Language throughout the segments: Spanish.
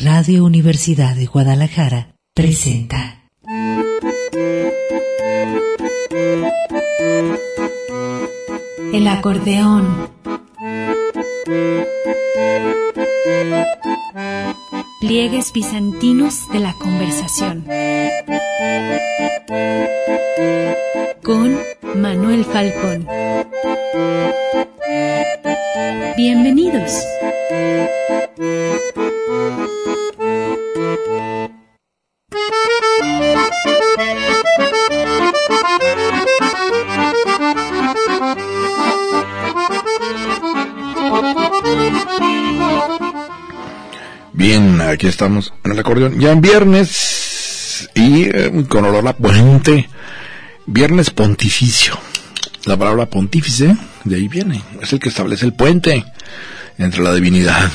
Radio Universidad de Guadalajara presenta. El acordeón. Pliegues bizantinos de la conversación. Con Manuel Falcón. Ya en viernes y eh, con olor a puente. Viernes pontificio. La palabra pontífice de ahí viene. Es el que establece el puente entre la divinidad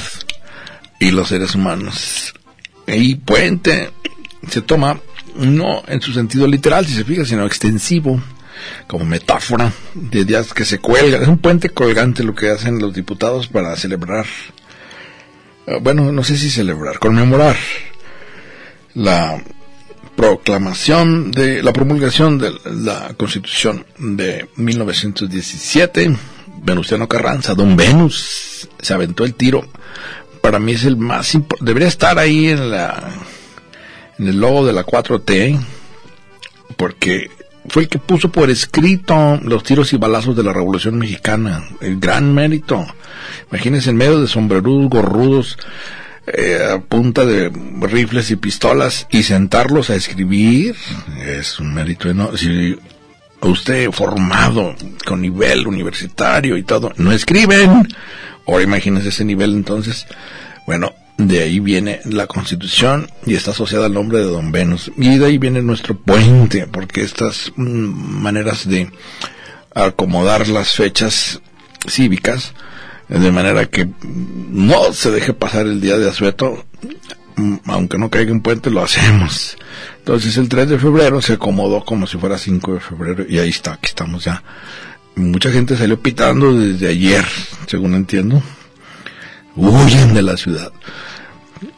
y los seres humanos. Y puente se toma no en su sentido literal, si se fija, sino extensivo, como metáfora de días que se cuelgan. Es un puente colgante lo que hacen los diputados para celebrar, eh, bueno, no sé si celebrar, conmemorar la proclamación de la promulgación de la Constitución de 1917. Venustiano Carranza, Don Venus, se aventó el tiro. Para mí es el más importante. Debería estar ahí en la en el logo de la 4T, porque fue el que puso por escrito los tiros y balazos de la Revolución Mexicana. El gran mérito. Imagínense en medio de sombrerudos, gorrudos, eh, a punta de rifles y pistolas y sentarlos a escribir es un mérito enorme. Si usted formado con nivel universitario y todo, no escriben. Ahora imagínense ese nivel entonces. Bueno, de ahí viene la constitución y está asociada al nombre de Don Venus. Y de ahí viene nuestro puente, porque estas mm, maneras de acomodar las fechas cívicas, de manera que no se deje pasar el día de asueto, mm, aunque no caiga un puente, lo hacemos. Entonces el 3 de febrero se acomodó como si fuera 5 de febrero y ahí está, aquí estamos ya. Mucha gente salió pitando desde ayer, según entiendo. Huyen de la ciudad.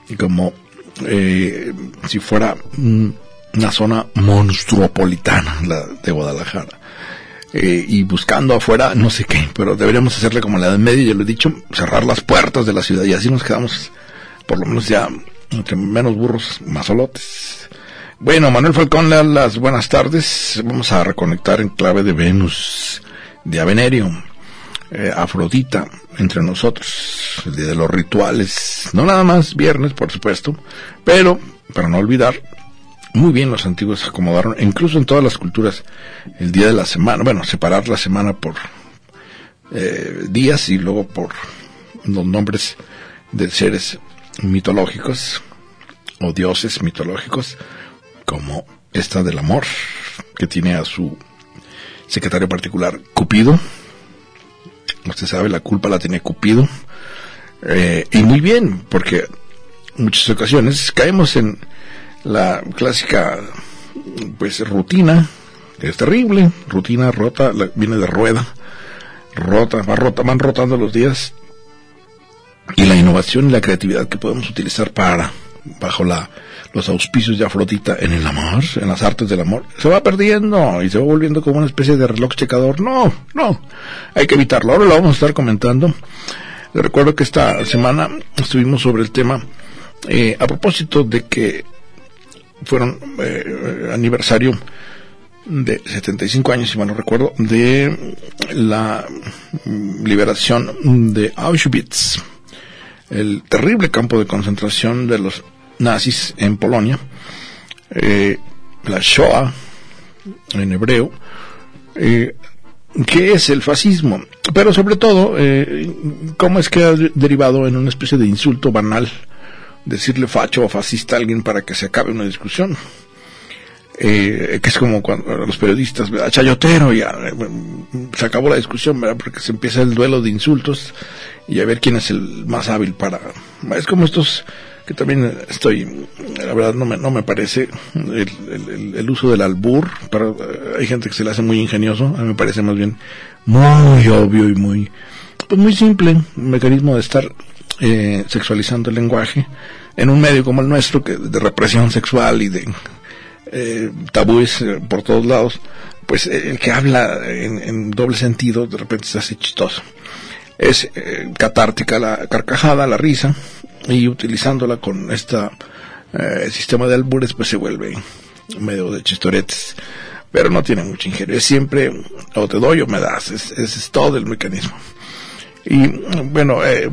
Y como eh, si fuera mm, una zona monstruopolitana, la de Guadalajara. Eh, y buscando afuera no sé qué, pero deberíamos hacerle como la Edad Media, yo lo he dicho, cerrar las puertas de la ciudad y así nos quedamos, por lo menos ya, entre menos burros, más solotes. Bueno, Manuel Falcón, le las buenas tardes. Vamos a reconectar en clave de Venus, de Avenerio, eh, Afrodita, entre nosotros, el de los rituales, no nada más viernes, por supuesto, pero, para no olvidar, muy bien los antiguos acomodaron, incluso en todas las culturas, el día de la semana, bueno, separar la semana por eh, días y luego por los nombres de seres mitológicos o dioses mitológicos, como esta del amor, que tiene a su secretario particular, Cupido. Usted sabe, la culpa la tiene Cupido. Eh, y muy bien, porque muchas ocasiones caemos en la clásica pues rutina es terrible rutina rota viene de rueda rota va rota van rotando los días y la innovación y la creatividad que podemos utilizar para bajo la los auspicios de Afrodita en el amor, en las artes del amor, se va perdiendo y se va volviendo como una especie de reloj checador. No, no, hay que evitarlo. Ahora lo vamos a estar comentando. Les recuerdo que esta semana estuvimos sobre el tema eh, a propósito de que fueron eh, aniversario de 75 años, si mal no recuerdo, de la liberación de Auschwitz, el terrible campo de concentración de los nazis en Polonia, eh, la Shoah en hebreo, eh, ¿qué es el fascismo? Pero sobre todo, eh, ¿cómo es que ha derivado en una especie de insulto banal decirle facho o fascista a alguien para que se acabe una discusión. Eh, que es como cuando los periodistas, chayotero, ya eh, se acabó la discusión, ¿verdad? Porque se empieza el duelo de insultos y a ver quién es el más hábil para. Es como estos que también estoy, la verdad no me, no me parece el, el, uso del albur, pero eh, hay gente que se le hace muy ingenioso, a mí me parece más bien muy obvio y muy, pues muy simple, un mecanismo de estar eh, sexualizando el lenguaje en un medio como el nuestro, que de represión sexual y de eh, tabúes eh, por todos lados, pues eh, el que habla en, doble sentido de repente se hace chistoso. Es eh, catártica la carcajada, la risa, y utilizándola con este sistema de albures, pues se vuelve medio de chistoretes, pero no tiene mucho ingenio. Es siempre o te doy o me das, es todo el mecanismo. Y bueno, eh,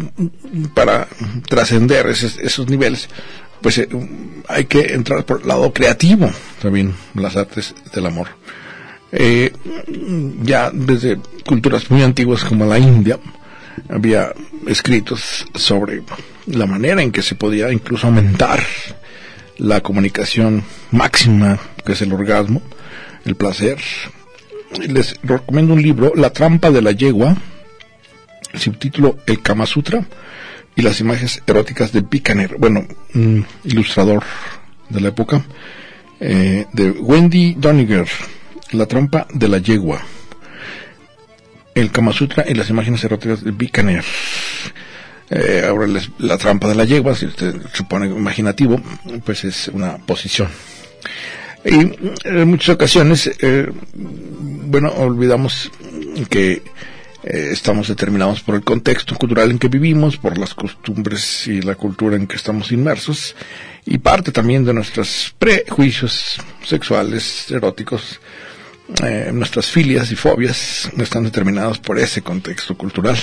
para trascender esos, esos, niveles, pues eh, hay que entrar por el lado creativo también, las artes del amor. Eh, ya desde culturas muy antiguas como la India, había escritos sobre la manera en que se podía incluso aumentar la comunicación máxima, que es el orgasmo, el placer. Les recomiendo un libro, La trampa de la yegua, subtítulo El Kama Sutra y las imágenes eróticas de Bikaner, bueno, ilustrador de la época, eh, de Wendy Doniger, La trampa de la yegua, El Kama Sutra y las imágenes eróticas de Bikaner. Eh, ahora la trampa de la yegua, si usted se pone imaginativo, pues es una posición. Y en muchas ocasiones, eh, bueno, olvidamos que eh, estamos determinados por el contexto cultural en que vivimos, por las costumbres y la cultura en que estamos inmersos, y parte también de nuestros prejuicios sexuales, eróticos, eh, nuestras filias y fobias están determinados por ese contexto cultural.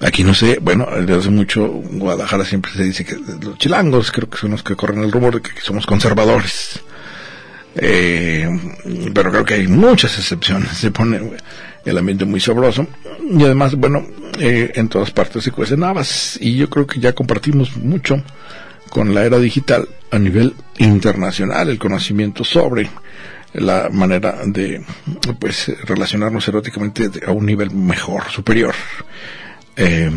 Aquí no sé, bueno, desde hace mucho Guadalajara siempre se dice que los chilangos creo que son los que corren el rumor de que somos conservadores. Eh, pero creo que hay muchas excepciones. Se pone el ambiente muy sabroso y además, bueno, eh, en todas partes se cuecen habas y yo creo que ya compartimos mucho con la era digital a nivel internacional el conocimiento sobre la manera de pues relacionarnos eróticamente a un nivel mejor, superior. Eh,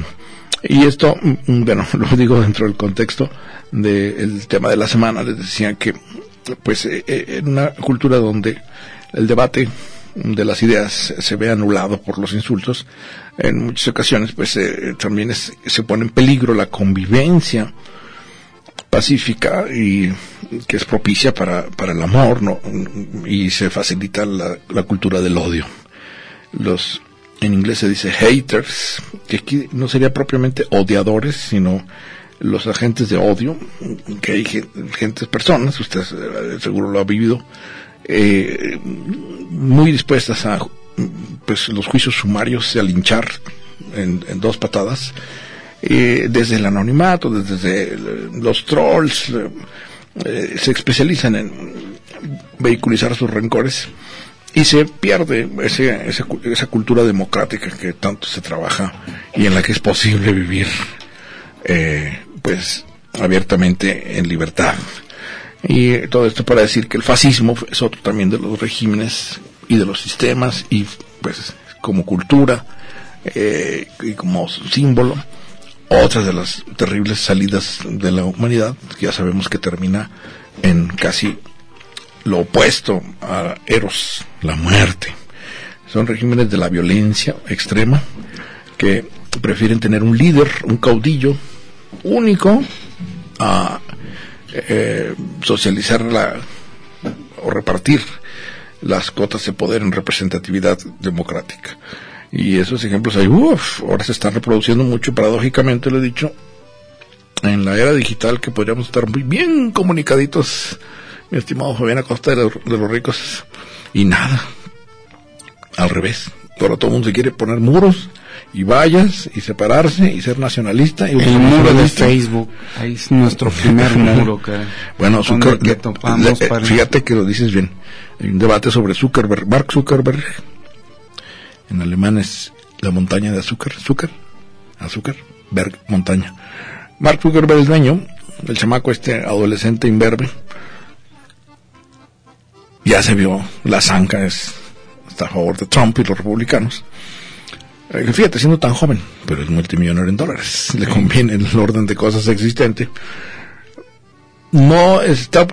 y esto, bueno, lo digo dentro del contexto del tema de la semana. Les decía que, pues, eh, en una cultura donde el debate de las ideas se ve anulado por los insultos, en muchas ocasiones, pues, eh, también es, se pone en peligro la convivencia pacífica y que es propicia para, para el amor, ¿no? Y se facilita la, la cultura del odio. Los en inglés se dice haters, que aquí no sería propiamente odiadores, sino los agentes de odio, que hay gentes, personas, usted eh, seguro lo ha vivido, eh, muy dispuestas a pues los juicios sumarios a linchar en, en dos patadas, eh, desde el anonimato, desde los trolls, eh, se especializan en vehiculizar sus rencores y se pierde ese, esa, esa, cultura democrática que tanto se trabaja y en la que es posible vivir eh, pues abiertamente en libertad y todo esto para decir que el fascismo es otro también de los regímenes y de los sistemas y pues como cultura eh, y como símbolo otra de las terribles salidas de la humanidad ya sabemos que termina en casi lo opuesto a Eros, la muerte. Son regímenes de la violencia extrema que prefieren tener un líder, un caudillo único a eh, socializar la, o repartir las cotas de poder en representatividad democrática. Y esos ejemplos hay, uff, ahora se están reproduciendo mucho, paradójicamente lo he dicho, en la era digital que podríamos estar muy bien comunicaditos mi estimado Fabián Acosta de, de los ricos. Y nada, al revés. Ahora todo el mundo se quiere poner muros y vallas y separarse y ser nacionalista. Y el muro de Facebook, ahí es nuestro primer muro. Que, bueno, Zucker, topamos eh, para... fíjate que lo dices bien. Hay un debate sobre Zuckerberg, Mark Zuckerberg. En alemán es la montaña de azúcar, Zucker, azúcar, Berg, montaña. Mark Zuckerberg es dueño, el chamaco este adolescente imberbe, ya se vio la zanca es, está a favor de Trump y los republicanos. Eh, fíjate, siendo tan joven, pero es multimillonario en dólares, le conviene el orden de cosas existente. No está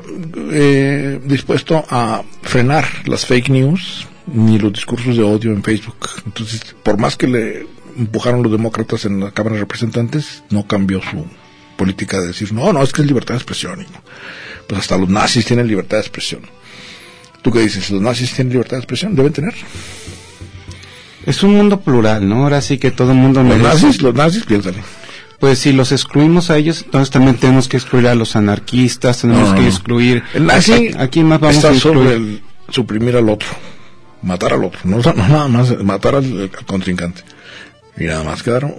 eh, dispuesto a frenar las fake news ni los discursos de odio en Facebook. Entonces, por más que le empujaron los demócratas en la Cámara de Representantes, no cambió su política de decir, no, no, es que es libertad de expresión. Y no. Pues hasta los nazis tienen libertad de expresión. ¿Tú qué dices? ¿Los nazis tienen libertad de expresión? ¿Deben tener? Es un mundo plural, ¿no? Ahora sí que todo el mundo Los nazis, los nazis, piénsale. Pues si los excluimos a ellos, entonces también tenemos que excluir a los anarquistas, tenemos No, no, que excluir... El nazi ¿A, a quién más vamos está a excluir? sobre el suprimir al otro, matar al otro, no, no nada más, matar al, al contrincante. Y nada más quedaron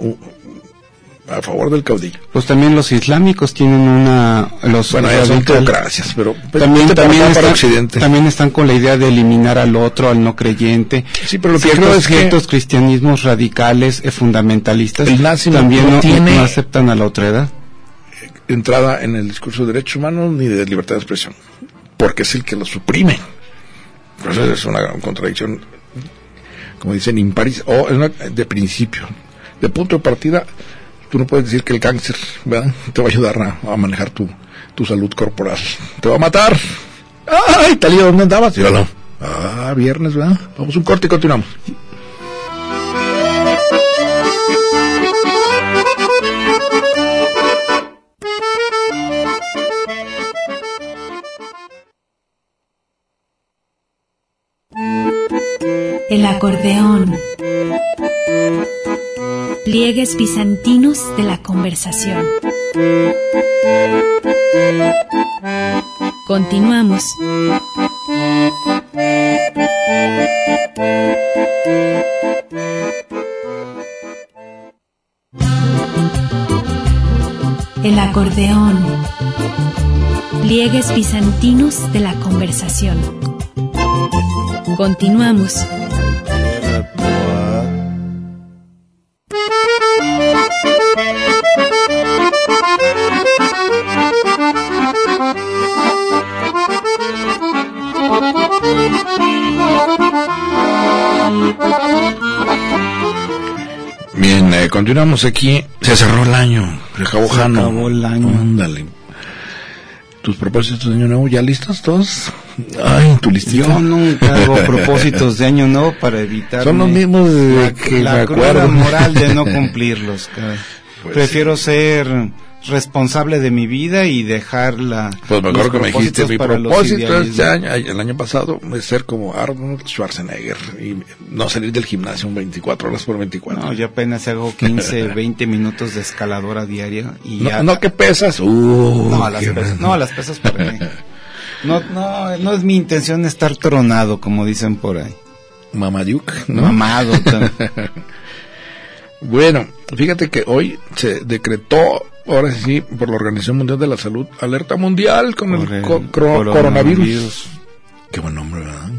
a favor del caudillo. Pues también los islámicos tienen una... Los Bueno, ya son teocracias, pero también, vete para también, para están, Occidente. también están con la idea de eliminar al otro, al no creyente. Sí, pero lo que ciertos, creo es que- ciertos cristianismos radicales, eh, fundamentalistas, El también no no, tiene- no aceptan a la otra edad. entrada en el discurso de derechos humanos ni de libertad de expresión, porque es el que lo suprime. Entonces es una contradicción, como dicen, imparis, o es una- de principio. De punto de partida, tú no puedes decir que el cáncer ¿verdad? te va a ayudar a, a manejar tu, tu salud corporal. Te va a matar. ¡Ay, Talía, ¿dónde andabas? Yo, no. Ah, viernes, ¿verdad? Vamos un corte y continuamos. El acordeón. Pliegues bizantinos de la conversación. Continuamos. El acordeón. Pliegues bizantinos de la conversación. Continuamos. Continuamos aquí. Se cerró el año. Se acabó Se Jano. acabó el año. Ándale. ¿Tus propósitos de año nuevo ya listos todos? Ay, tu listita. Yo nunca hago propósitos de año nuevo para evitar Son los mismos de la, que la me acuerdo. moral de no cumplirlos. Pues Prefiero ser responsable de mi vida y dejar la Pues me acuerdo que me dijiste, mi propósito este idealismos". año, el año pasado, es ser como Arnold Schwarzenegger y no salir del gimnasio un 24 horas por 24. No, yo apenas hago 15, 20 minutos de escaladora diaria y no, ya no, ¿qué pesas? Uh, No, a las pesas, no, a las pesas para mí. No, no, no es mi intención estar tronado, como dicen por ahí. Mamaduke, ¿no? Mamado. Bueno, fíjate que hoy se decretó, ahora sí, por la Organización Mundial de la Salud, alerta mundial con por el, el co- cro- coronavirus. coronavirus. Qué buen nombre, ¿verdad?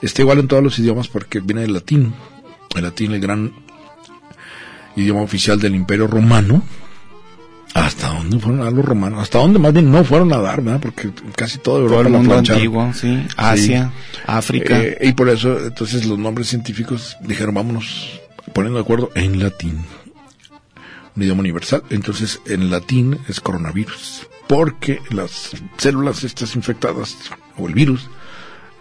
Está igual en todos los idiomas porque viene del latín. El latín, el gran idioma oficial del Imperio Romano. ¿Hasta dónde fueron a los romanos? ¿Hasta dónde más bien no fueron a dar, verdad? Porque casi todo Europa Todo el mundo antiguo, sí. Asia, África. Eh, y por eso, entonces, los nombres científicos dijeron, vámonos poniendo de acuerdo en latín. Un idioma universal. Entonces, en latín es coronavirus. Porque las células estas infectadas, o el virus,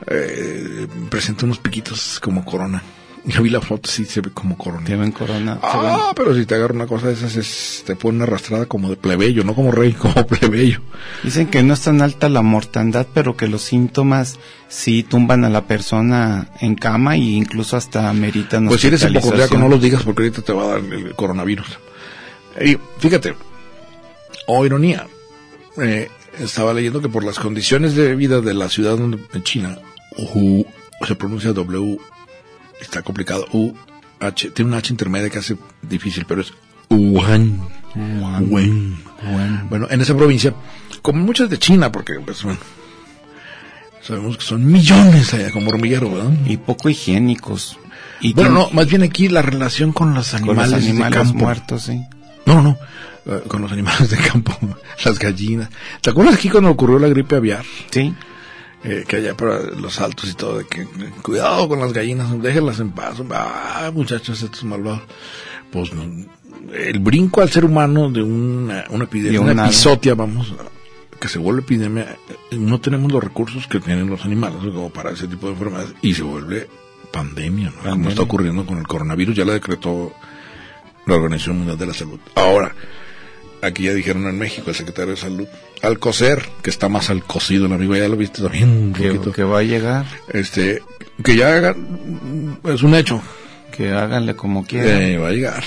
eh, presentan unos piquitos como corona. Ya vi la foto, sí se ve como corona. Te ven corona. se ven- Ah, pero si te agarra una cosa de esas, es, te pone una arrastrada como de plebeyo, no como rey, como plebeyo. Dicen que no es tan alta la mortandad, pero que los síntomas sí tumban a la persona en cama e incluso hasta meritan Pues si eres hipocondriaco, no los digas porque ahorita te va a dar el coronavirus. Y fíjate, oh ironía, eh, estaba leyendo que por las condiciones de vida de la ciudad donde, en China, se pronuncia W, está complicado, U, H, tiene una H intermedia que hace difícil, pero es Wuhan. Wuhan. Wuhan. Bueno. Bueno, en esa provincia, como muchas de China, porque, pues bueno, sabemos que son millones allá, como hormiguero, ¿verdad? Y poco higiénicos. Y Bueno, no, más bien aquí la relación con los con animales, los animales de campo. muertos, sí. No, no, eh, con los animales de campo, las gallinas. ¿Te acuerdas aquí cuando ocurrió la gripe aviar? Sí. Eh, que allá para los altos y todo, de que eh, cuidado con las gallinas, déjenlas en paz. Ah, muchachos, estos malvados. Pues no, el brinco al ser humano de una, una epidemia, De una episodia, vamos, que se vuelve epidemia, eh, no tenemos los recursos que tienen los animales como para ese tipo de enfermedades y se vuelve pandemia, ¿no? Como Pandemia. está ocurriendo con el coronavirus, ya la decretó la Organización Mundial de la Salud. Ahora, aquí ya dijeron en México el secretario de Salud, Alcocer, que está más al cocido, el amigo, ya lo viste también Que, que va a llegar, Este, que ya haga, es un hecho, que háganle como quieran. eh, va a llegar,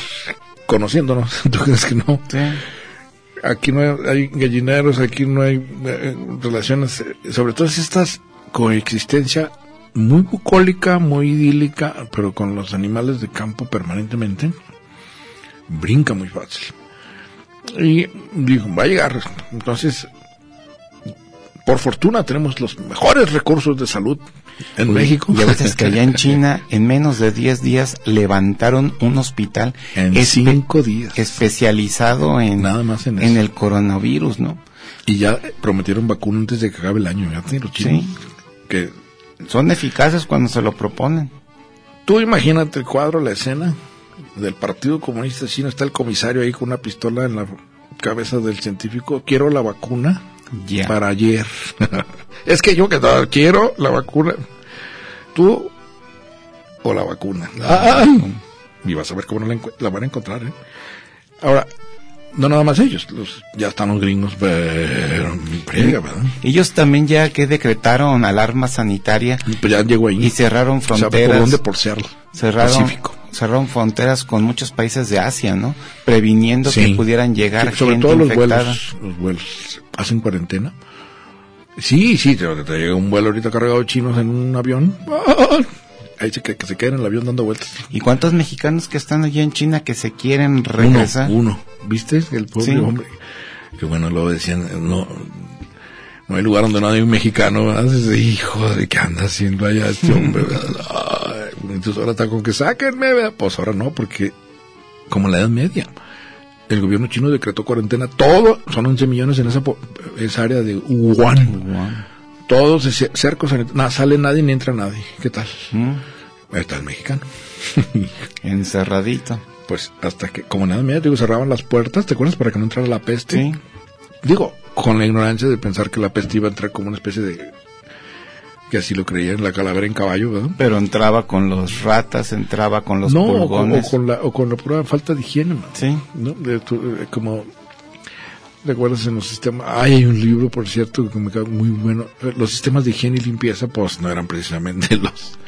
conociéndonos, ¿tú crees que no? Sí. Aquí no hay, gallineros, aquí no hay eh, relaciones, sobre todo si estas coexistencia muy bucólica, muy idílica, pero con los animales de campo permanentemente, brinca muy fácil. Y dijo, va a llegar. Entonces, por fortuna tenemos los mejores recursos de salud en México. Y a veces que allá en China, en menos de 10 días, levantaron un hospital en espe- cinco días. especializado en, Nada más en en eso. el coronavirus, ¿no? Y ya prometieron vacuna antes de que acabe el año. los chinos. Sí. Que Son eficaces cuando se lo proponen. Tú imagínate el cuadro, la escena del Partido Comunista Chino, está el comisario ahí con una pistola en la cabeza del científico, quiero la vacuna para ayer. es que yo que no, quiero la vacuna. Tú o la vacuna. Ah, y vas a ver cómo no la, la van a encontrar. ¿eh? Ahora, no nada más ellos, los, ya están los gringos, pero. Ellos también ya que decretaron alarma sanitaria Y Pues ya llegó ahí. y cerraron ¿Sabe por fronteras. dónde? Por cerraron, Pacífico. Cerraron fronteras con muchos países de Asia, ¿no? Previniendo Sí. que pudieran llegar Sí, sobre gente todo los infectada. vuelos, los vuelos hacen cuarentena. Sí, sí, te, te llega un vuelo ahorita cargado de chinos en un avión. ¡ah! Ahí se, que, que se queden en el avión dando vueltas. ¿Y cuántos mexicanos que están allá en China que se quieren regresar? Uno, uno. ¿Viste? El pobre Sí. hombre. Que bueno, lo decían, no, no hay lugar donde no hay un mexicano. Hijo de qué anda haciendo allá este hombre. entonces ahora está con que sáquenme. ¿verdad? Pues ahora no, porque como en la Edad Media. El gobierno chino decretó cuarentena, todo, son 11 millones en esa, esa área de Wuhan. Todos cercos, nada, sale nadie ni entra nadie. ¿Qué tal? Mm, Ahí está el mexicano. Encerradito. pues hasta que, como nada media, digo, cerraban las puertas, ¿te acuerdas? Para que no entrara la peste. Sí. Digo, con la ignorancia de pensar que la peste iba a entrar como una especie de... que así lo creían, la calavera en caballo, ¿verdad? Pero entraba con los ratas, entraba con los no, o con, o pulgones. con la, o con la pura falta de higiene, man. Sí. ¿no? De tu- eh, como recuerdas en los sistemas ay, hay un libro por cierto que me cae muy bueno Eh, los sistemas de higiene y limpieza pues no eran precisamente los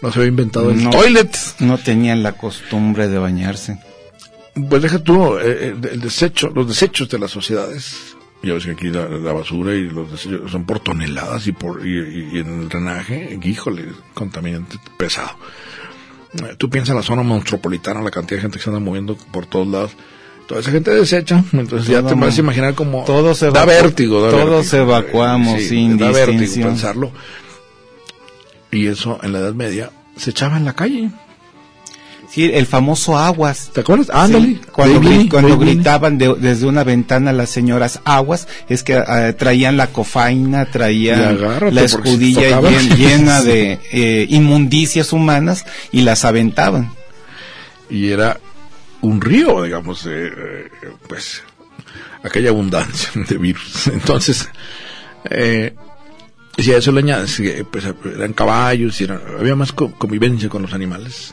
no se había inventado el No. toilet No tenían la costumbre de bañarse. pues deja tú eh, el, el desecho los desechos de las sociedades ya ves que aquí la, la basura y los desechos son por toneladas y por y, y- y en el drenaje híjole contaminante pesado tú piensas en la zona metropolitana la cantidad de gente que se anda moviendo por todos lados toda esa gente desecha, entonces ya te mu- puedes imaginar como Todos da vértigo, da todos vértigo. evacuamos sin da vértigo pensarlo. Y eso en la Edad Media se echaba en la calle. Sí, el famoso aguas. ¿Te acuerdas? Ándale. Sí, cuando, viene, gritaban de- desde una ventana las señoras aguas, es que eh, traían la cofaina, traían la escudilla llen- llena de eh, inmundicias humanas y las aventaban. Y era un río, digamos, eh, eh, pues aquella abundancia de virus. Entonces, eh, si a eso le añades, pues eran caballos, y eran- había más co- convivencia con los animales.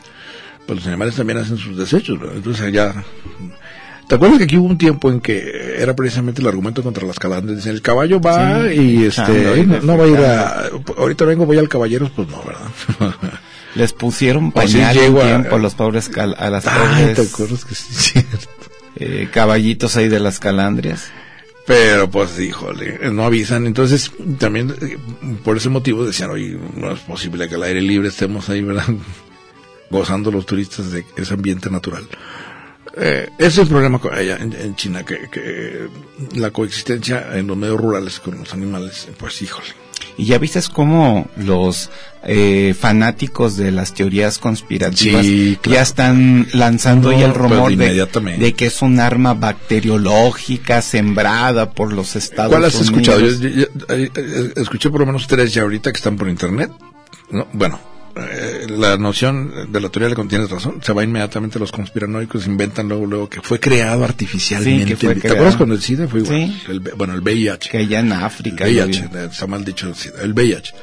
Pues los animales también hacen sus desechos, ¿verdad? entonces allá... ¿Te acuerdas que aquí hubo un tiempo en que era precisamente el argumento contra las calandres? Dicen, el caballo va Sí, y este y no, no va a ir a... Ahorita vengo, voy al caballeros, pues no, ¿verdad? Les pusieron si pañal un tiempo a los pobres cal- a las Ay, ¿te acuerdas que sí? cierto? eh, caballitos ahí de las calandrias. Pero pues, híjole, no avisan. Entonces, también eh, por ese motivo decían, oye, no es posible que al aire libre estemos ahí, ¿verdad? Gozando los turistas de ese ambiente natural. Eh, ese es el problema con allá en, en China, que, que la coexistencia en los medios rurales con los animales, pues, híjole. Y ya viste cómo los eh, fanáticos de las teorías conspirativas Sí, claro. ya están lanzando No, ya el pues, rumor de, inmediatamente. de que es un arma bacteriológica sembrada por los Estados ¿Cuál has Unidos. escuchado? Yo- yo- yo- eh, eh, escuché por lo menos tres ya ahorita que están por internet. ¿no? Bueno, eh, la noción de la teoría le contiene razón. Se va inmediatamente los conspiranoicos, inventan luego, luego que fue creado artificialmente. Sí, que fue ¿Te creado. acuerdas cuando el SIDA fue igual? Sí. El bueno, el VIH. que allá en El África. VIH, lo vi. eh, está mal dicho el SIDA. El VIH.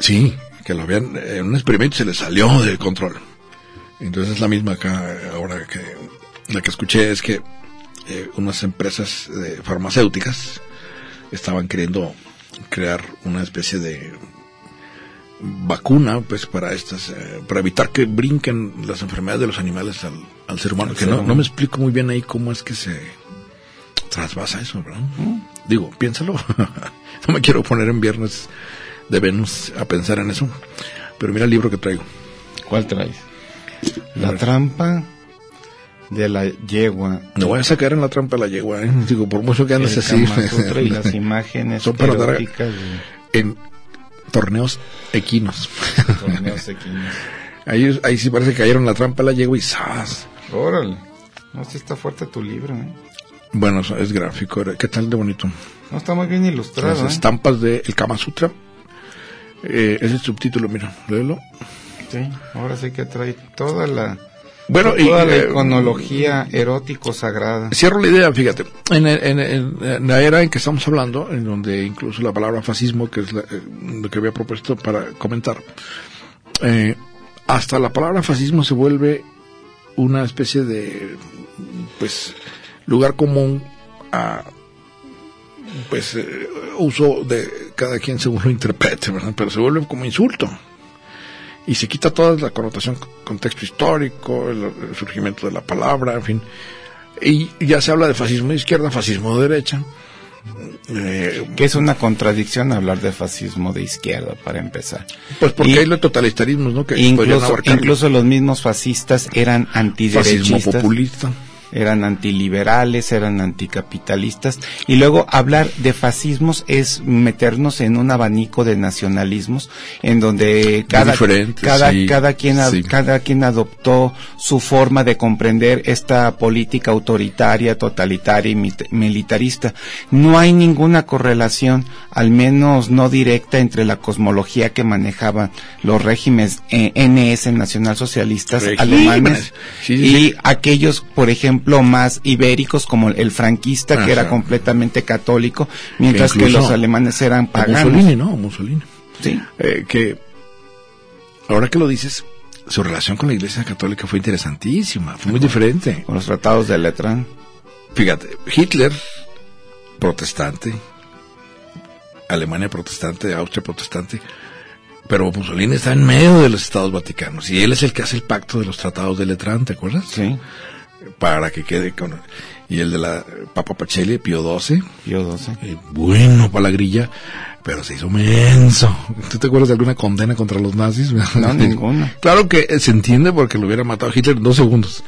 Sí, que lo habían, eh, en un experimento se le salió de control. Entonces es la misma acá, eh, ahora que la que escuché es que eh, unas empresas eh, farmacéuticas estaban queriendo crear una especie de vacuna pues para estas eh, para evitar que brinquen las enfermedades de los animales al, al ser humano Al que ser no, humano. no me explico muy bien ahí cómo es que se trasvasa eso digo piénsalo no me quiero poner en viernes de Venus a pensar en eso pero mira el libro que traigo ¿Cuál traes? La trampa de la yegua. no voy a sacar en la trampa de la yegua ¿eh? digo por mucho que andes así y las imágenes Son para dar- en torneos equinos torneos equinos. ahí, ahí sí parece que cayeron la trampa de la yegua y ¡zas! Órale. No, sí está fuerte tu libro, ¿eh? Bueno, es gráfico. ¿Qué tal de bonito? No, está muy bien ilustrado, Las ¿eh? estampas de El Kama Sutra. Eh, es el subtítulo, mira, léelo. Sí, ahora sí que trae toda la, Bueno, y toda la eh, iconología erótico sagrada. cierro la idea, fíjate. En, el- en- en- en la era en que estamos hablando, en donde incluso la palabra fascismo, que es la- eh, lo que había propuesto para comentar, eh, hasta la palabra fascismo se vuelve una especie de, pues, lugar común a, pues, eh, uso de cada quien según lo interprete, ¿verdad? Pero se vuelve como insulto. Y se quita toda la connotación, contexto histórico, el, el surgimiento de la palabra, en fin. Y ya se habla de fascismo de izquierda, fascismo de derecha. Eh, Que es una contradicción hablar de fascismo de izquierda, para empezar. pues porque Y- hay los totalitarismos, ¿no? Que Incluso, incluso los mismos fascistas eran fascismo antiderechistas. populista. Eran antiliberales, eran anticapitalistas, y luego hablar de fascismos es meternos en un abanico de nacionalismos, en donde cada, cada, sí, cada, quien, sí. cada quien adoptó su forma de comprender esta política autoritaria, totalitaria y militarista. No hay ninguna correlación, al menos no directa, entre la cosmología que manejaban los regímenes eh, NS nacionalsocialistas alemanes Sí, y aquellos, por ejemplo, más ibéricos como el franquista, que era completamente católico, mientras que, los alemanes eran paganos. Mussolini, ¿no? Mussolini. Sí. Eh, que, ahora que lo dices, su relación con la Iglesia Católica fue interesantísima, fue muy diferente. Con los tratados de Letrán. Fíjate, Hitler, protestante, Alemania protestante, Austria protestante, pero Mussolini está en medio de los estados vaticanos y él es el que hace el pacto de los tratados de Letrán, ¿te acuerdas? Sí. Para que quede con... Y el de la Papa Pacelli, Pío XII, Pío XII. eh, bueno para la grilla, pero se hizo menso. ¿Tú te acuerdas de alguna condena contra los nazis? No, ninguna. Claro que eh, se entiende porque lo hubiera matado Hitler en dos segundos.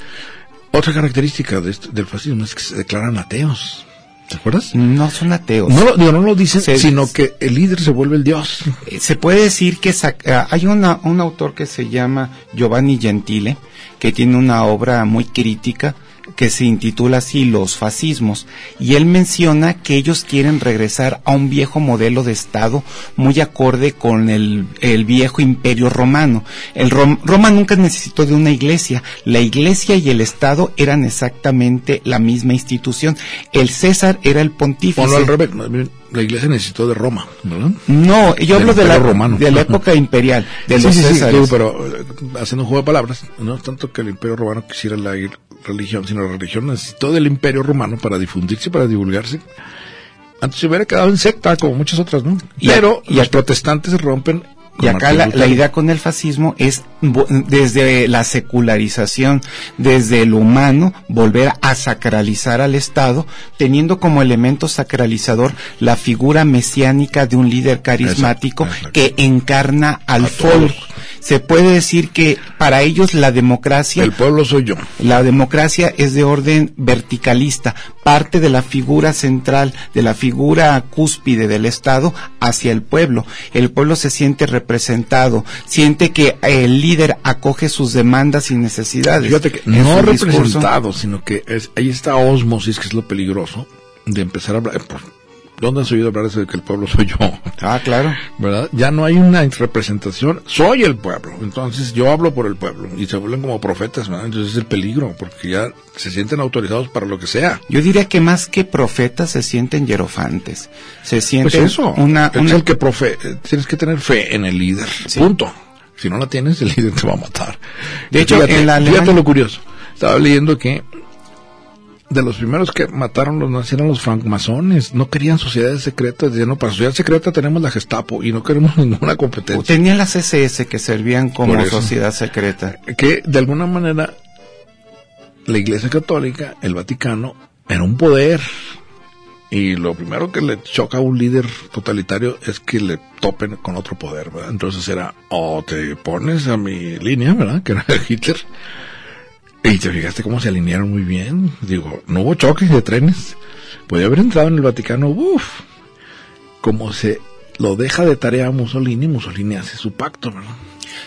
Otra característica de del fascismo es que se declaran ateos. ¿Te acuerdas? No son ateos. No lo, digo, no lo dicen, Se- sino que el líder se vuelve el dios. Eh, Se puede decir que sac- ah, hay una, un autor que se llama Giovanni Gentile, que tiene una obra muy crítica que se intitula así Los fascismos, y él menciona que ellos quieren regresar a un viejo modelo de Estado muy acorde con el, el viejo imperio romano. El Rom- Roma nunca necesitó de una iglesia, la iglesia y el Estado eran exactamente la misma institución. El César era el pontífice. La iglesia necesitó de Roma, ¿verdad? No, yo hablo de la, Imperio Romano. de la época imperial, de sí, los sí, sí, digo, pero eh, haciendo un juego de palabras, no es tanto que el imperio romano quisiera la religión, sino la religión necesitó del imperio romano para difundirse, para divulgarse. Antes se hubiera quedado en secta, como muchas otras, ¿no? Y a- pero y los a- protestantes rompen. Y acá la, idea con el fascismo es desde la secularización, desde el humano, volver a sacralizar al Estado, teniendo como elemento sacralizador la figura mesiánica de un líder carismático Exacto, exacto. que encarna al todos. Se puede decir que para ellos la democracia El pueblo soy yo. La democracia es de orden verticalista, parte de la figura central, de la figura cúspide del Estado hacia el pueblo. El pueblo se siente representado, siente que el líder acoge sus demandas y necesidades. Fíjate que no discurso. representado, sino que es, ahí está osmosis, que es lo peligroso, de empezar a hablar. pues, ¿Dónde has oído hablar de que el pueblo soy yo? Ah, claro. ¿Verdad? Ya no hay una representación, soy el pueblo, entonces yo hablo por el pueblo y se vuelven como profetas, ¿verdad? Entonces es el peligro, porque ya se sienten autorizados para lo que sea. Yo diría que más que profetas se sienten hierofantes. Se Pues sienten eso, una, es una- el que profe eh, tienes que tener fe en el líder, Sí. punto. Si no la tienes, el líder te va a matar. De hecho, fíjate, en la fíjate lo curioso. Estaba leyendo que de los primeros que mataron los nazis eran los francmasones. No querían sociedades secretas. Decían, no, para sociedad secreta tenemos la Gestapo y no queremos ninguna competencia. Tenían las SS que servían como sociedad secreta. Que de alguna manera la Iglesia Católica, el Vaticano, era un poder. Y lo primero que le choca a un líder totalitario es que le topen con otro poder, ¿verdad? Entonces era, o te pones a mi línea, ¿verdad? Que era Hitler. Y te fijaste cómo se alinearon muy bien. Digo, no hubo choques de trenes. Podía haber entrado en el Vaticano, uff. Como se lo deja de tarea a Mussolini, Mussolini hace su pacto, ¿verdad?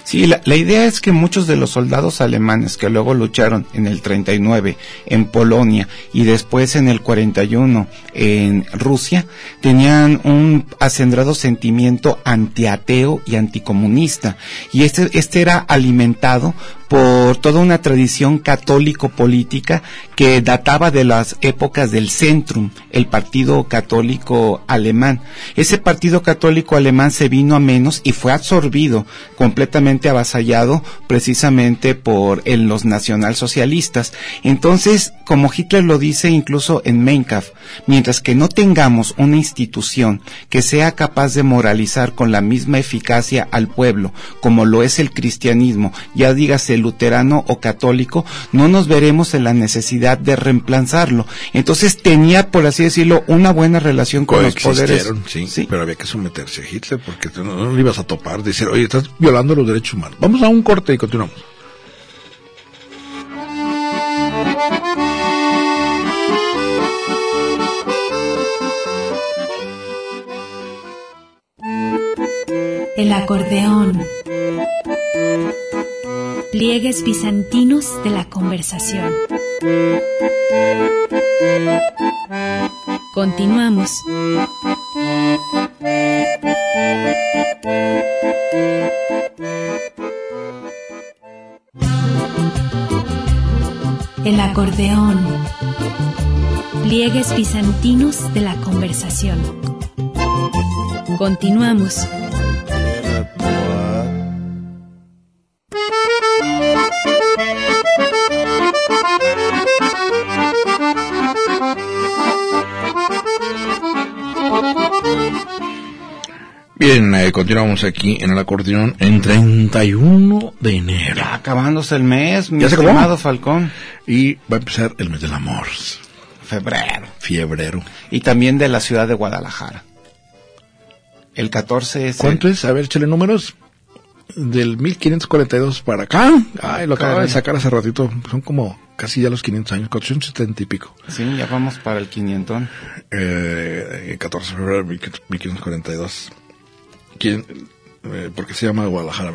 Sí, la, idea es que muchos de los soldados alemanes que luego lucharon en el 39 en Polonia y después en el 41 en Rusia tenían un acendrado sentimiento antiateo y anticomunista y este, este era alimentado por toda una tradición católico-política que databa de las épocas del Centrum, el partido católico alemán. Ese partido católico alemán se vino a menos y fue absorbido, completamente avasallado, precisamente por el- los nacionalsocialistas. Entonces, como Hitler lo dice incluso en Mein Kampf, mientras que no tengamos una institución que sea capaz de moralizar con la misma eficacia al pueblo, como lo es el cristianismo, ya dígase luterano o católico, no nos veremos en la necesidad de reemplazarlo. Entonces tenía, por así decirlo, una buena relación con los poderes. Coexistieron, sí, pero había que someterse a Hitler porque no, no lo ibas a topar. Decir, oye, estás violando los derechos humanos. Vamos a un corte y continuamos. El acordeón. Pliegues bizantinos de la conversación. Continuamos. El acordeón. Pliegues bizantinos de la conversación. Continuamos. Bien, eh, continuamos aquí en el acordeón en 31 de enero. Ya acabándose el mes, mi estimado Falcón. Y va a empezar el mes del amor. Febrero. Fiebrero. Y también de la ciudad de Guadalajara. El 14 es... ¿Cuánto es? A ver, échale números. Del 1542 para acá. Ay, lo Caray. de sacar hace ratito. Son como casi ya los 500 años, 470 y pico. Sí, ya vamos para el 500. Eh, 14 de febrero de 1542. ¿Quién? Eh, ¿Por qué se llama Guadalajara?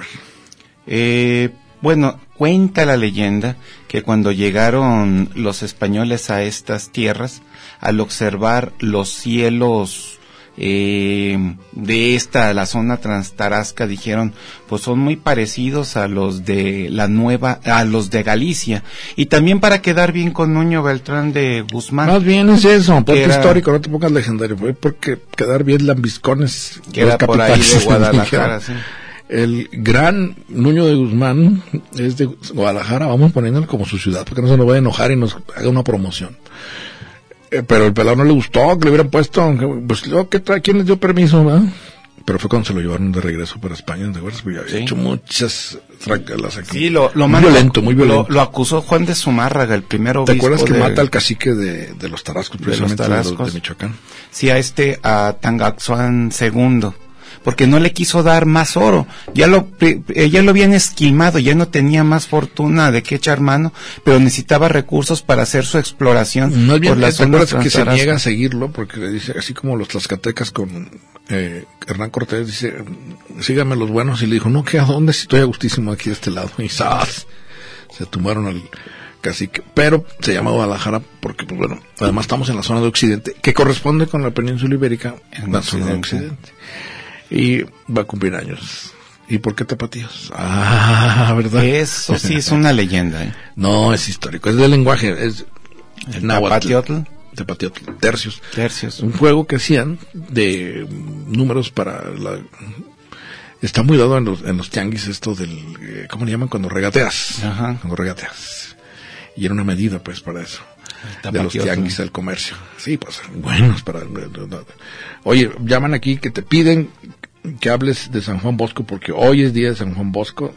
Eh, bueno, cuenta la leyenda que cuando llegaron los españoles a estas tierras, al observar los cielos eh, de esta, la zona transtarasca, dijeron, pues son muy parecidos a los de la nueva, a los de Galicia. Y también para quedar bien con Nuño Beltrán de Guzmán. Más bien es eso, era- histórico, no te pongas legendario. Porque quedar bien lambiscones. que era por ahí de Guadalajara, sí. El gran Nuño de Guzmán es de Guadalajara, vamos poniéndole como su ciudad, porque no se nos vaya a enojar y nos haga una promoción. Eh, pero el pelado no le gustó que le hubieran puesto, pues ¿qué trae? ¿quién les dio permiso? verdad? Pero fue cuando se lo llevaron de regreso para España, ¿te acuerdas? Porque había Sí. hecho muchas trancalas aquí. Sí, lo, lo muy manda- violento, muy violento. Lo, lo acusó Juan de Zumárraga, el primer obispo ¿Te acuerdas que de- mata al cacique de, de los Tarascos, De los precisamente de, los- Tarascos. de Michoacán? sí a este a Tangaxuan II porque no le quiso dar más oro ya lo ya lo habían esquilmado ya no tenía más fortuna de qué echar mano pero necesitaba recursos para hacer su exploración Más bien, por las ¿te acuerdas zonas que se niega a seguirlo? Porque le dice, así como los tlaxcatecas con eh, Hernán Cortés, dice, síganme los buenos. Y le dijo, no, ¿qué a dónde? Si estoy a gustísimo aquí de este lado. Y ¡zas! se tumbaron al cacique. Pero se llama Guadalajara porque, pues bueno, además estamos en la zona de Occidente, que corresponde con la península ibérica, En la zona de Occidente. Y va a cumplir años. ¿Y por qué tapatíos? Ah, ¿verdad? eso sí es una leyenda ¿eh? No, es histórico, es del lenguaje, es el náhuatl. Tapatiotl, tercios. tercios Un juego que hacían de números para la... Está muy dado en los, en los tianguis esto del... eh, ¿Cómo le llaman? Cuando regateas. Ajá. Cuando regateas. Y era una medida, pues, para eso. de los tianguis del comercio. Sí, pues buenos para... Oye, llaman aquí que te piden que hables de San Juan Bosco porque hoy es día de San Juan Bosco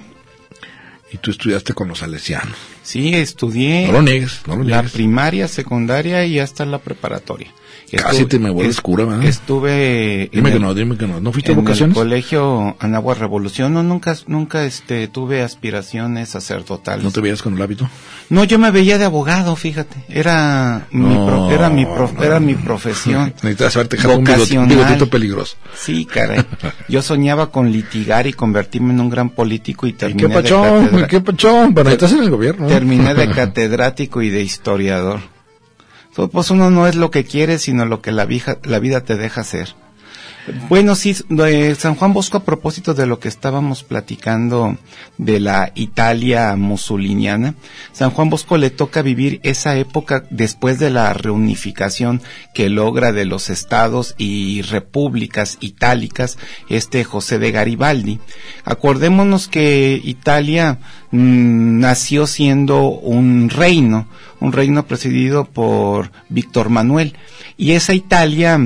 y tú estudiaste con los salesianos. Sí, estudié No lo niegues, no lo la niegues. primaria, secundaria y hasta la preparatoria. Casi te me vuelves es- cura, ¿verdad? Estuve Dime en que el- no, dime que no. ¿No fuiste a en el vocaciones? colegio Anagua Revolución, no, nunca, nunca este, tuve aspiraciones sacerdotales. ¿No te veías con el hábito? No, yo me veía de abogado, fíjate. Era mi, No, pro- era mi, prof- no. era mi profesión. Necesitas haberte dejado un bigotito peligroso. Sí, caray. Yo soñaba con litigar y convertirme en un gran político y terminé ¿Qué de pachón? catedra- ¿Qué pachón? Pero estás en el gobierno. ¿eh? terminé de catedrático y de historiador. So, Pues uno no es lo que quiere, sino lo que la, la vida te deja hacer. Bueno, sí, San Juan Bosco, a propósito de lo que estábamos platicando de la Italia musuliniana, San Juan Bosco le toca vivir esa época después de la reunificación que logra de los estados y repúblicas itálicas este José de Garibaldi. Acordémonos que Italia mm, nació siendo un reino, un reino presidido por Víctor Manuel, y esa Italia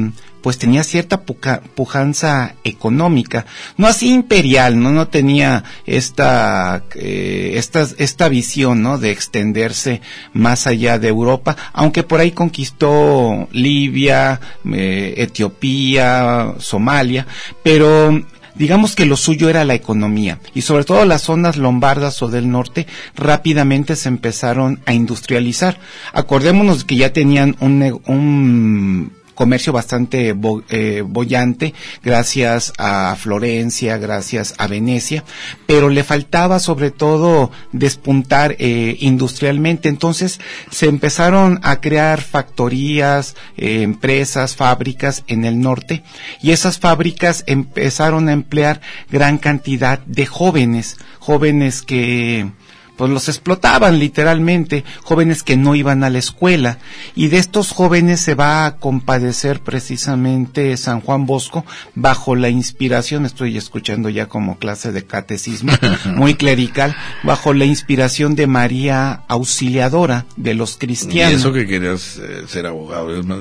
pues tenía cierta pujanza económica, no así imperial, no no tenía esta eh, esta visión, ¿no? de extenderse más allá de Europa, aunque por ahí conquistó Libia, eh, Etiopía, Somalia, pero digamos que lo suyo era la economía y sobre todo las zonas lombardas o del norte rápidamente se empezaron a industrializar. Acordémonos que ya tenían un, un comercio bastante bo- eh, bollante gracias a Florencia, gracias a Venecia, pero le faltaba sobre todo despuntar eh, industrialmente. Entonces se empezaron a crear factorías, eh, empresas, fábricas en el norte y esas fábricas empezaron a emplear gran cantidad de jóvenes, jóvenes que pues los explotaban literalmente, jóvenes que no iban a la escuela, y de estos jóvenes se va a compadecer precisamente San Juan Bosco bajo la inspiración, estoy escuchando ya como clase de catecismo, muy clerical, bajo la inspiración de María Auxiliadora de los Y cristianos. eso que querías eh, ser abogado. más-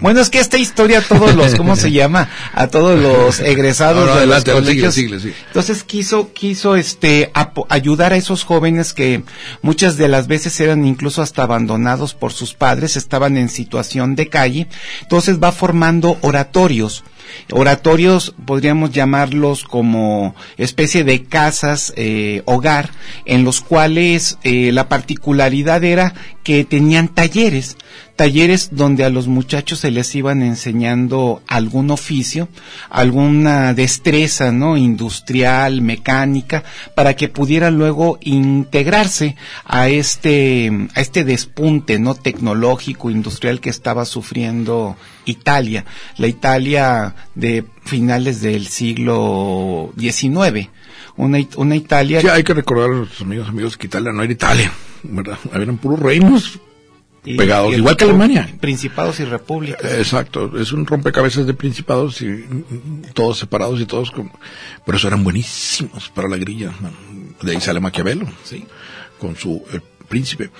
Bueno, es que esta historia a todos los, ¿cómo se llama? A todos los egresados No, no, de los adelante, sigue, colegios. sigue, sigue. Entonces quiso, quiso este, ayudar a esos jóvenes que muchas de las veces eran incluso hasta abandonados por sus padres, estaban en situación de calle. Entonces va formando oratorios. Oratorios podríamos llamarlos como especie de casas eh, hogar en los cuales eh, la particularidad era que tenían talleres, talleres donde a los muchachos se les iban enseñando algún oficio, alguna destreza, ¿no? industrial, mecánica, para que pudieran luego integrarse a este a este despunte, ¿no? tecnológico, industrial que estaba sufriendo Italia, la Italia de finales del siglo XIX. Una, una Italia Sí, hay que recordar a los amigos, amigos que Italia no era Italia, ¿verdad? Eran puros reinos. Y- pegados, y igual que Alemania. Principados y repúblicas. Exacto, es un rompecabezas de principados y todos separados y todos con... Por eso eran buenísimos para la grilla. De ahí sale Maquiavelo, ¿sí? Con su El Príncipe.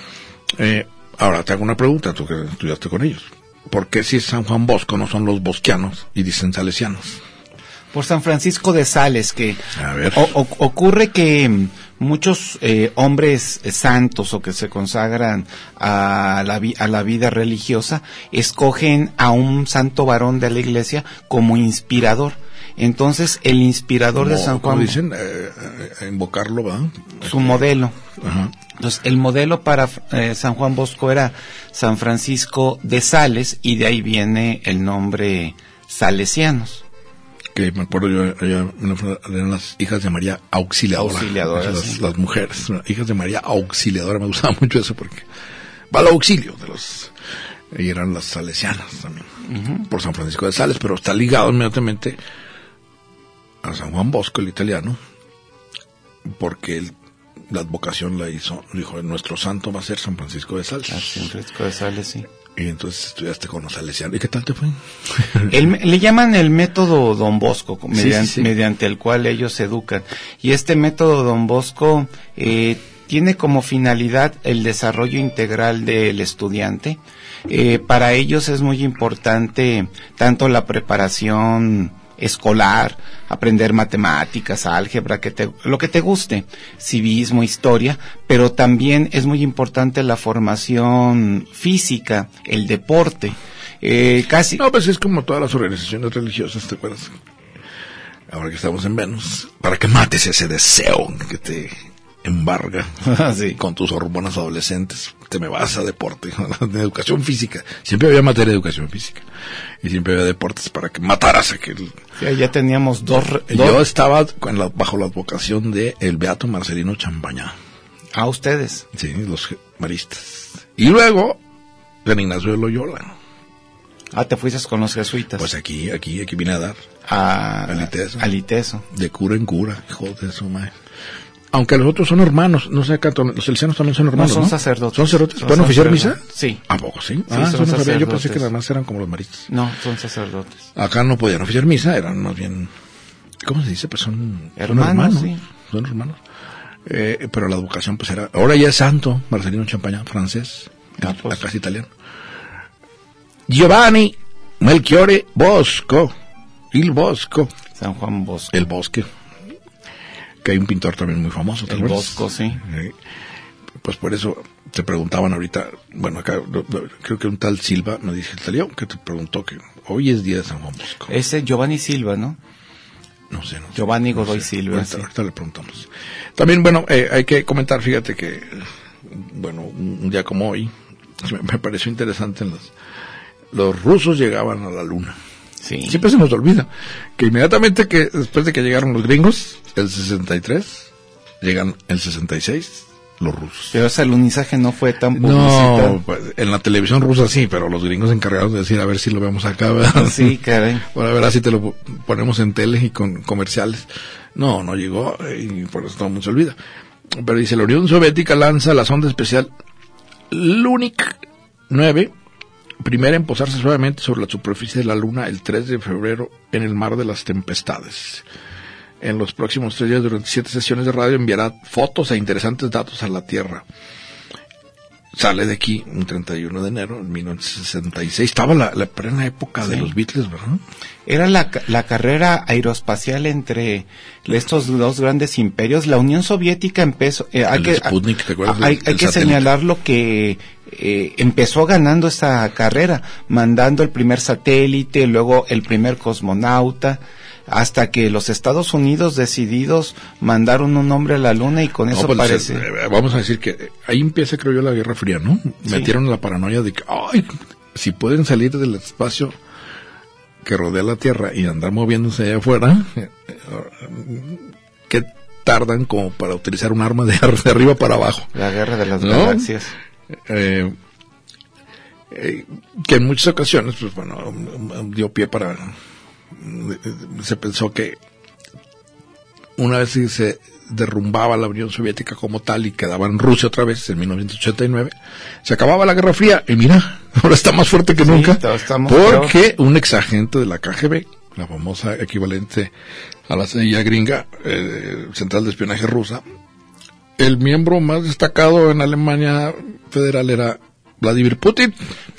Eh, ahora te hago una pregunta, tú que estudiaste con ellos. ¿Por qué si es San Juan Bosco no son los bosquianos y dicen salesianos? por San Francisco de Sales, que A ver. o- o- ocurre que muchos eh, hombres eh, santos o que se consagran a la, a la vida religiosa escogen a un santo varón de la iglesia como inspirador. Entonces, el inspirador de Como- San como Juan, dicen, eh, eh, invocarlo, ¿verdad? su modelo. Ajá. Entonces, el modelo para eh, San Juan Bosco era San Francisco de Sales y de ahí viene el nombre Salesianos. Que me acuerdo yo, eran las hijas de María Auxiliadora. Auxiliadora, las, sí. las mujeres, hijas de María Auxiliadora, me gustaba mucho eso porque va al auxilio de los, y eran las salesianas también, por San Francisco de Sales, pero está ligado inmediatamente a San Juan Bosco, el italiano, porque él, la advocación la hizo, dijo, nuestro santo va a ser San Francisco de Sales. A San Francisco de Sales, sí. Y entonces estudiaste con los salesianos. ¿Y qué tal te fue? El- le llaman el método Don Bosco, mediante, sí, sí. mediante el cual ellos se educan. Y este método Don Bosco eh, tiene como finalidad el desarrollo integral del estudiante. Eh, para ellos es muy importante tanto la preparación escolar, aprender matemáticas, álgebra, que te, lo que te guste, civismo, historia, pero también es muy importante la formación física, el deporte. Eh, casi. No, pues es como todas las organizaciones religiosas, ¿te acuerdas? Ahora que estamos en Venus, para que mates ese deseo que te embarga Sí. con tus hormonas adolescentes, te me vas a deporte, de educación física. Siempre había materia de educación física. Y siempre había deportes para que mataras aquel. Sí, ya teníamos dos, re- Yo dos estaba con la- bajo la advocación de el beato Marcelino Champañá. a ustedes. Sí, los maristas. Y luego, San Ignacio de Loyola. Ah, te fuiste con los jesuitas. Pues aquí, aquí, aquí vine a dar. a al ITESO. al ITESO. De cura en cura, hijo de su madre. Aunque los otros son hermanos, no sé acá, los salesianos también son hermanos, son ¿no? sacerdotes. ¿Son sacerdotes? Son ¿Pueden oficiar misa? Sí. ¿A poco sí? ah, son no sabía. Yo pensé que nada más eran como los maristas. No, son sacerdotes. Acá no podían oficiar misa, eran más bien, ¿cómo se dice? Pues son, son Hermanos, sí. Son hermanos. Eh, pero la educación pues era, ahora ya es santo, Marcelino Champañá, francés, Ah, pues. acá es italiano. Giovanni Melchiore Bosco, il Bosco, San Juan Bosco. el bosque, que hay un pintor también muy famoso. ¿te El? Bosco, sí. Pues por eso te preguntaban ahorita, bueno, acá lo- lo- creo que un tal Silva me dice el talio que te preguntó que hoy es día de San Juan Bosco. Ese Giovanni Silva, ¿no? No sé, no sé. Giovanni Godoy No sé. Silva, Ahorita, sí. ahorita le preguntamos. También, bueno, eh, hay que comentar, fíjate que, bueno, un día como hoy, me, me pareció interesante en los, los rusos llegaban a la luna. Sí. Siempre se nos olvida que inmediatamente que después de que llegaron los gringos, el 63, llegan el 66 los rusos. Pero ese alunizaje no fue tan No, pues, en la televisión rusa sí, pero los gringos se encargaron de decir a ver si lo vemos acá, ¿verdad? Sí, caray. Bueno, a ver si te lo po- ponemos en tele y con comerciales. No, no llegó y por eso todo el mundo se olvida. Pero dice, la Unión Soviética lanza la sonda especial Lunik 9, primera en posarse suavemente sobre la superficie de la Luna el 3 de febrero en el mar de las tempestades. En los próximos tres días, durante siete sesiones de radio, enviará fotos e interesantes datos a la Tierra. Sale de aquí un 31 de enero de 1966. Estaba la, la plena época de los Beatles, ¿verdad? Era la, la carrera aeroespacial entre estos dos grandes imperios. La Unión Soviética empezó... eh, hay El que, Sputnik, ¿te acuerdas Hay, que señalar lo que eh, empezó ganando esta carrera, mandando el primer satélite, luego el primer cosmonauta, hasta que los Estados Unidos decididos mandaron un hombre a la Luna y con No, eso pues, parece... eh, vamos a decir que eh, ahí empieza, creo yo, la Guerra Fría, ¿no? Sí. Metieron la paranoia de que, ay, si pueden salir del espacio que rodea la Tierra y andar moviéndose allá afuera, eh, eh, ¿qué tardan como para utilizar un arma de, de arriba para abajo? La guerra de las ¿No? galaxias. Eh, eh, que en muchas ocasiones, pues bueno, dio pie para... Se pensó que una vez que se derrumbaba la Unión Soviética como tal y quedaba en Rusia otra vez en 1989, se acababa la Guerra Fría. Y mira, ahora está más fuerte que Sí, nunca porque un exagente de la KGB, la famosa equivalente a la CIA gringa, eh, Central de Espionaje Rusa, el miembro más destacado en Alemania federal era Vladimir Putin.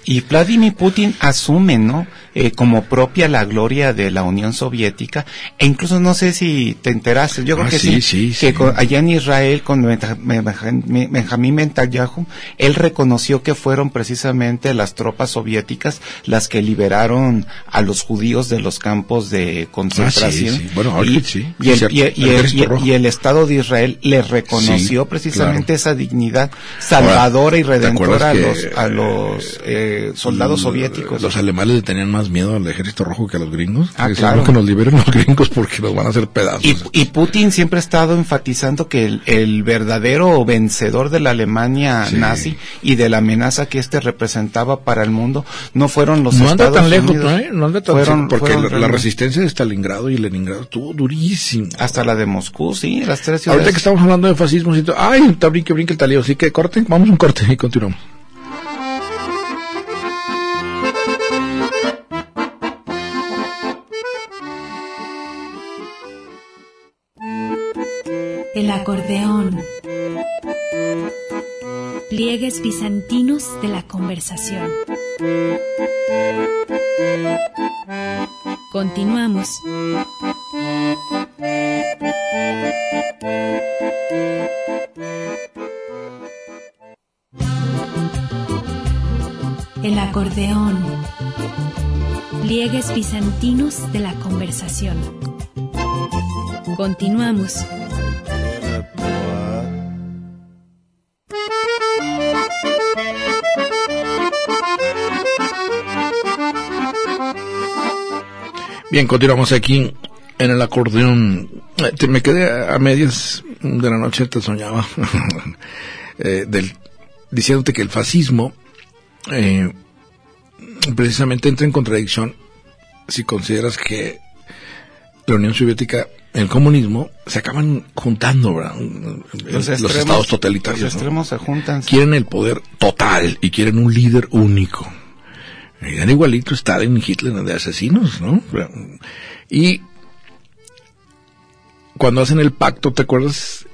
Y Vladimir Putin asume, ¿no? Eh, como propia la gloria de la Unión Soviética. E incluso no sé si te enteraste, yo creo Ah, que sí, sí, sí, que sí. con- allá en Israel con Benja- Benja- Benjamín Netanyahu, él reconoció que fueron precisamente las tropas soviéticas las que liberaron a los judíos de los campos de concentración. Ah, sí. Bueno, ahora y, sí, y el, y- el y- Estado de Israel le reconoció precisamente claro. esa dignidad salvadora y ¿te redentora a los, a los eh, soldados soviéticos. Los alemanes le tenían más miedo al ejército rojo que a los gringos. Ah, Decían, claro. "No, que nos liberen los gringos porque nos van a hacer pedazos. Y, y Putin siempre ha estado enfatizando que el, el verdadero vencedor de la Alemania Sí. nazi y de la amenaza que este representaba para el mundo no fueron los no anda Estados tan lejos, Unidos, ¿no? ¿eh? No anda tan fueron- lejos, porque fueron la, la resistencia de Stalingrado y Leningrado estuvo durísimo. hasta la de Moscú, sí, las tres Ahorita ciudades. que estamos hablando de fascismo, ay, está brinque, brinque el talío, así que corte, vamos a un corte y continuamos. El acordeón. Pliegues bizantinos de la conversación. Continuamos. El acordeón. Pliegues bizantinos de la conversación. Continuamos. Bien, continuamos aquí en el acordeón. Te- me quedé a medias de la noche, te soñaba, eh, del, diciéndote que el fascismo eh, precisamente entra en contradicción si consideras que la Unión Soviética, el comunismo, se acaban juntando, ¿verdad? Los, estados totalitarios. Los ¿no? extremos se juntan. quieren el poder total y quieren un líder único. Eran igualito Stalin y Hitler de asesinos, ¿no? Y cuando hacen el pacto, ¿te acuerdas?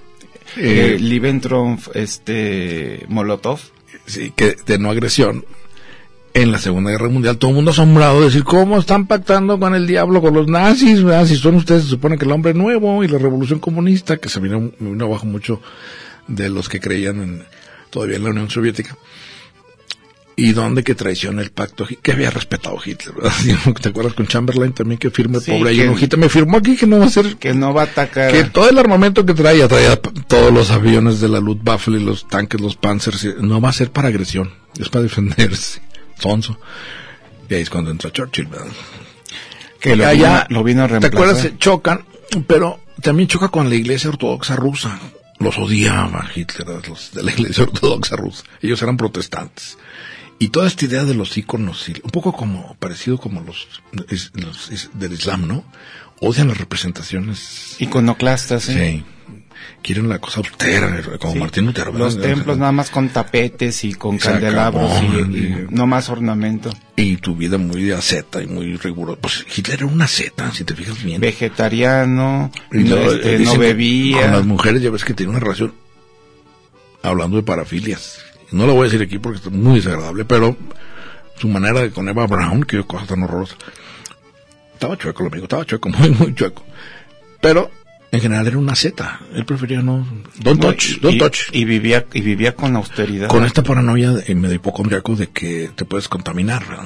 Eh, Eh, este, Molotov. sí, que de no agresión. En la Segunda Guerra Mundial, todo el mundo asombrado de decir, ¿cómo están pactando con el diablo, con los nazis? ¿verdad? Si son ustedes, se supone que el hombre nuevo y la revolución comunista, que se vino, vino abajo mucho de los que creían en, todavía en la Unión Soviética. ¿Y dónde que traiciona el pacto? Que había respetado Hitler, ¿verdad? ¿Te acuerdas con Chamberlain también que firma el Sí, pobre que- hojita? Me firmó aquí que no va a ser Que no va a atacar. que todo el armamento que traía, traía todos los aviones de la Luftwaffe los tanques, los Panzers, no va a ser para agresión, es para defenderse. Sonso. Y ahí es cuando entra Churchill, ¿verdad? que lo, Allá, vino, lo vino a ¿Te reemplazar. acuerdas? Se chocan, pero también choca con la iglesia ortodoxa rusa. Los odiaba Hitler, los de la iglesia ortodoxa rusa. Ellos eran protestantes. Y toda esta idea de los íconos, un poco como, parecido como los, los del Islam, ¿no? Odian las representaciones Iconoclastas, ¿sí? Sí. Quieren la cosa austera, como Sí. Martín Lutero. ¿verdad? Los templos nada más con tapetes y con Y candelabros acabó, y, no más ornamento. Y tu vida muy de y muy rigurosa. Pues Hitler era una asceta, si te fijas bien. Vegetariano, Y no, este, eh, no bebía. Con las mujeres ya ves que tiene una relación hablando de parafilias. No lo voy a decir aquí porque es muy desagradable, pero su manera de con Eva Brown, que cosa tan horrorosa. Estaba chueco, lo amigo, estaba chueco, muy, muy chueco. Pero en general era una zeta. Él prefería no. Don't No, touch, y, don't y- touch. y vivía y vivía con austeridad. con esta paranoia de, medio hipocondriaco de que te puedes contaminar, ¿verdad?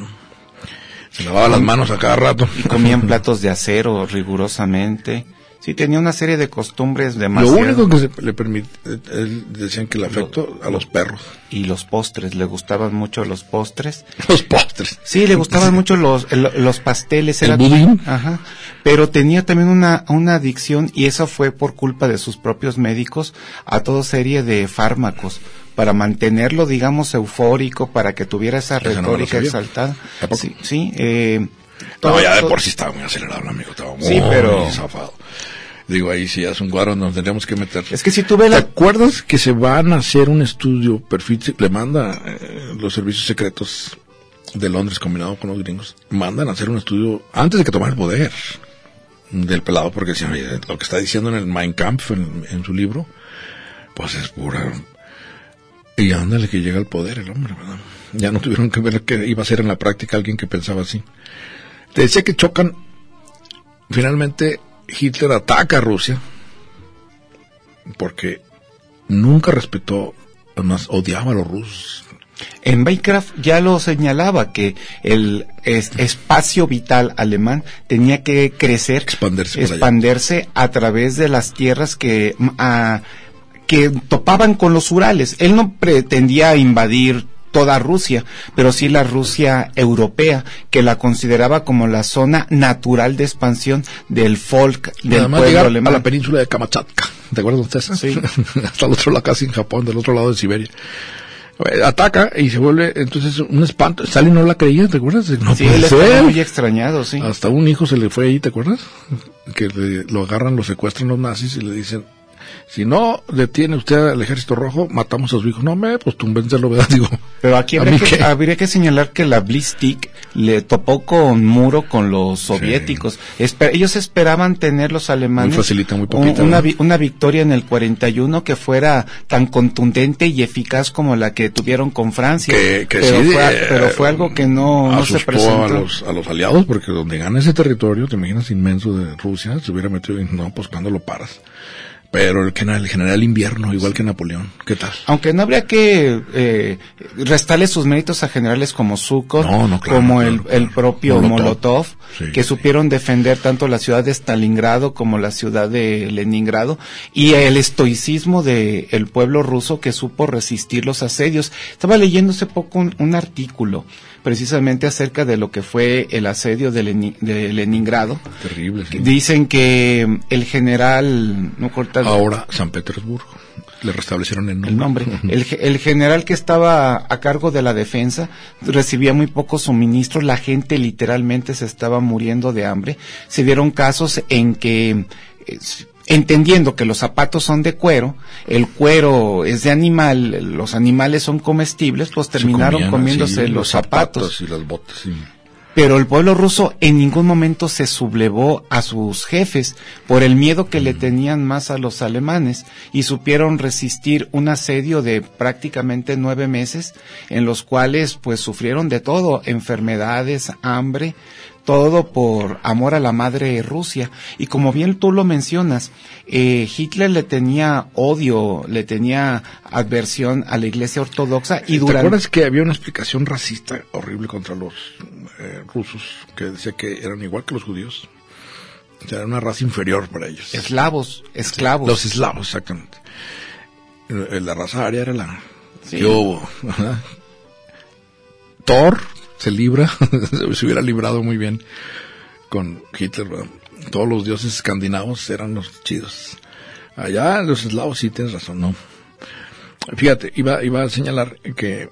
Se lavaba las manos a cada rato. y comían platos de acero rigurosamente. Sí, tenía una serie de costumbres Lo demasiado. único que se le permite, él decían que le afectó a los perros. Y los postres, le gustaban mucho los postres. Los postres. Sí, le gustaban mucho los, el- los pasteles. ¿El era- budín? Ajá. Pero tenía también una, una adicción y eso fue por culpa de sus propios médicos a toda serie de fármacos para mantenerlo, digamos, eufórico, para que tuviera esa Eso no retórica sabía. exaltada. Sí, sí, eh, No, ya de por sí estaba muy acelerado, el amigo. Estaba muy Sí, pero- zafado. Digo, ahí sí es un guaro, nos tendríamos que meter. Es que si tú ves ¿Te la, acuerdas que se van a hacer un estudio, perfil, le manda eh, los servicios secretos de Londres combinado con los gringos, mandan a hacer un estudio antes de que tomara el poder del pelado, porque lo que está diciendo en el Mein Kampf, en, en su libro, pues es pura... Y ándale que llega al poder el hombre, ¿verdad? Ya no tuvieron que ver que iba a ser en la práctica alguien que pensaba así. Te decía que chocan, finalmente Hitler ataca a Rusia, porque nunca respetó, además odiaba a los rusos. En Minecraft ya lo señalaba que el es- espacio vital alemán tenía que crecer, Expandirse a través de las tierras que mm, a- que topaban con los Urales. Él no pretendía invadir toda Rusia, pero sí la Rusia europea, que la consideraba como la zona natural de expansión del folk, del Además pueblo alemán. a la península de Kamchatka. ¿Te acuerdas? Sí. Hasta el otro lado, casi en Japón, del otro lado de Siberia. Eh, Ataca y se vuelve, entonces, un espanto. Stalin no la creía, ¿te acuerdas? No sí, puede ser. muy extrañado, sí. Hasta un hijo se le fue ahí, ¿te acuerdas? Que le- lo agarran, lo secuestran los nazis y le dicen, si no detiene usted al ejército rojo, matamos a su hijo. No, me, pues túmbenselo, ¿verdad? Digo, Pero aquí ¿a habría que, habría que señalar que la Blitzstick le topó con muro con los soviéticos. Espe- ellos esperaban tener los alemanes Muy facilita, muy un- poquita, una, ¿no? vi- una victoria en el 41 que fuera tan contundente y eficaz como la que tuvieron con Francia. que, que pero, sí, fue, eh, pero fue algo que no, no se presentó. a los, a los aliados, porque donde gana ese territorio, te imaginas inmenso de Rusia, se hubiera metido y no, pues cuando lo paras. Pero el, general- el general invierno, igual que Napoleón, ¿qué tal? Aunque no habría que eh, restarle sus méritos a generales como Zhukov, No, no, claro, como el, claro. el propio Molotov. Molotov, Sí, que sí. supieron defender tanto la ciudad de Stalingrado como la ciudad de Leningrado, y el estoicismo del el pueblo ruso que supo resistir los asedios. Estaba leyendo hace poco un, un artículo precisamente acerca de lo que fue el asedio de, Leni- de Leningrado. Terrible, sí. Dicen que el general, no corta Ahora, San Petersburgo. Le restablecieron el nombre. el nombre. El, ge- el general que estaba a cargo de la defensa recibía muy pocos suministros, la gente literalmente se estaba muriendo de hambre. Se dieron casos en que, eh, entendiendo que los zapatos son de cuero, el cuero es de animal, los animales son comestibles, pues terminaron comían comiéndose los zapatos. y las botas. sí. Pero el pueblo ruso en ningún momento se sublevó a sus jefes por el miedo que le tenían más a los alemanes y supieron resistir un asedio de prácticamente nueve meses en los cuales pues sufrieron de todo, enfermedades, hambre, todo por amor a la madre Rusia. Y como bien tú lo mencionas, eh, Hitler le tenía odio, le tenía adversión a la iglesia ortodoxa y ¿Te durante... acuerdas que había una explicación racista horrible contra los eh, rusos que decía que eran igual que los judíos? O sea, era una raza inferior para ellos. Eslavos, esclavos. Los eslavos, exactamente. Eh, La raza aria era la Sí. que hubo. Thor se libra, se hubiera librado muy bien con Hitler. Todos los dioses escandinavos eran los chidos. Allá los eslavos sí tienes razón, ¿no? Fíjate, iba, iba a señalar que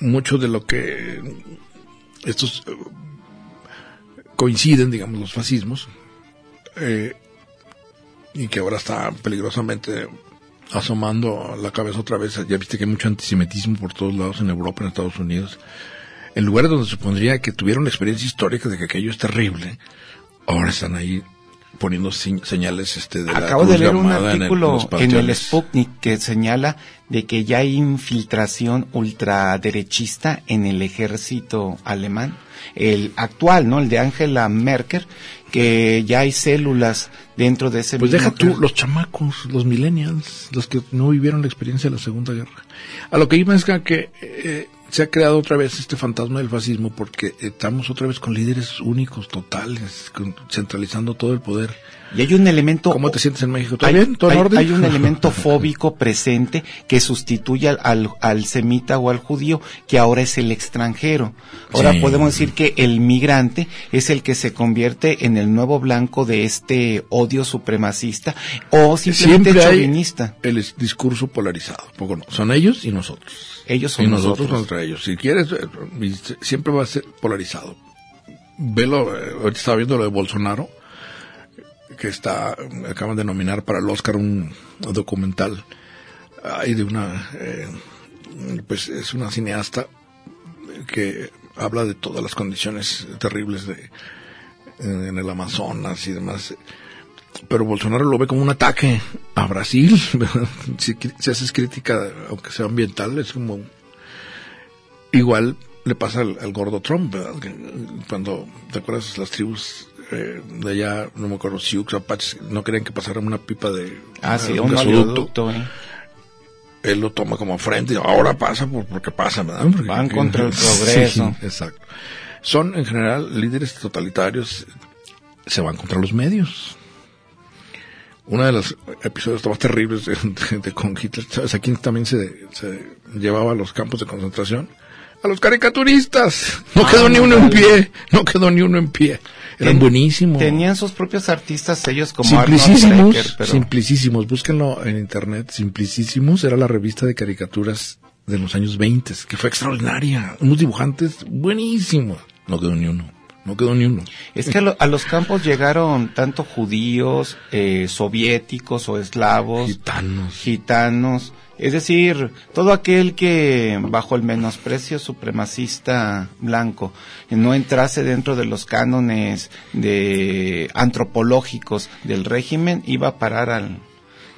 mucho de lo que estos eh, coinciden, digamos, los fascismos, eh, y que ahora está peligrosamente asomando la cabeza otra vez. Ya viste que hay mucho antisemitismo por todos lados en Europa, en Estados Unidos. En lugares donde supondría que tuvieron la experiencia histórica de que aquello es terrible, ahora están ahí poniendo señ- señales este, de la Acabo de leer un en el- artículo en el. Sputnik que señala de que ya hay infiltración ultraderechista en el ejército alemán, el actual, ¿no? El de Angela Merkel, que ya hay células dentro de ese Pues deja tú, los chamacos, los millennials, los que no vivieron la experiencia de la Segunda Guerra. A lo que iba es que, eh, se ha creado otra vez este fantasma del fascismo porque estamos otra vez con líderes únicos, totales, con- centralizando todo el poder. Y hay un elemento ¿Cómo te sientes en México? ¿Todo hay, bien? ¿Todo en orden? hay un elemento fóbico presente que sustituye al, al, al semita o al judío, que ahora es el extranjero. Ahora Sí. podemos decir que el migrante es el que se convierte en el nuevo blanco de este odio supremacista o simplemente Siempre hay chauvinista. el discurso polarizado. Poco no. Son ellos y nosotros. Ellos son y nosotros, nosotros. contra ellos. Si quieres, eh, siempre va a ser polarizado. Velo, eh, ahorita estaba viendo lo de Bolsonaro, que está, acaban de nominar para el Oscar un documental. Hay de una, eh, pues es una cineasta que habla de todas las condiciones terribles de, en el Amazonas y demás pero Bolsonaro lo ve como un ataque a Brasil. si, haces crítica, aunque sea ambiental, es como igual le pasa al, gordo Trump, ¿verdad? Cuando te acuerdas las tribus eh, de allá, no me acuerdo, Sioux, Apaches, no querían que pasara una pipa de Ah, sí, un oleoducto, eh. él lo toma como frente y ahora pasa por, porque pasa, ¿verdad? Porque- Van contra el progreso. Sí, exacto. Son en general líderes totalitarios, se van contra los medios. Uno de los episodios más terribles de, de- de con Hitler, ¿sabes? Aquí también se, se llevaba a los campos de concentración a los caricaturistas. No Ah, quedó ni uno en pie, no quedó ni uno en pie. Eran Ten- buenísimos. Tenían sus propios artistas ellos como Arnold Simplicísimos, Strecker, pero simplicísimos, búsquenlo en internet, Simplicísimos era la revista de caricaturas de los años 20, que fue extraordinaria, unos dibujantes buenísimos, no quedó ni uno, No quedó ni uno. Es que a, lo- a los campos llegaron tanto judíos, eh, soviéticos o eslavos, Gitanos. gitanos, es decir, todo aquel que bajo el menosprecio supremacista blanco no entrase dentro de los cánones de antropológicos del régimen iba a parar al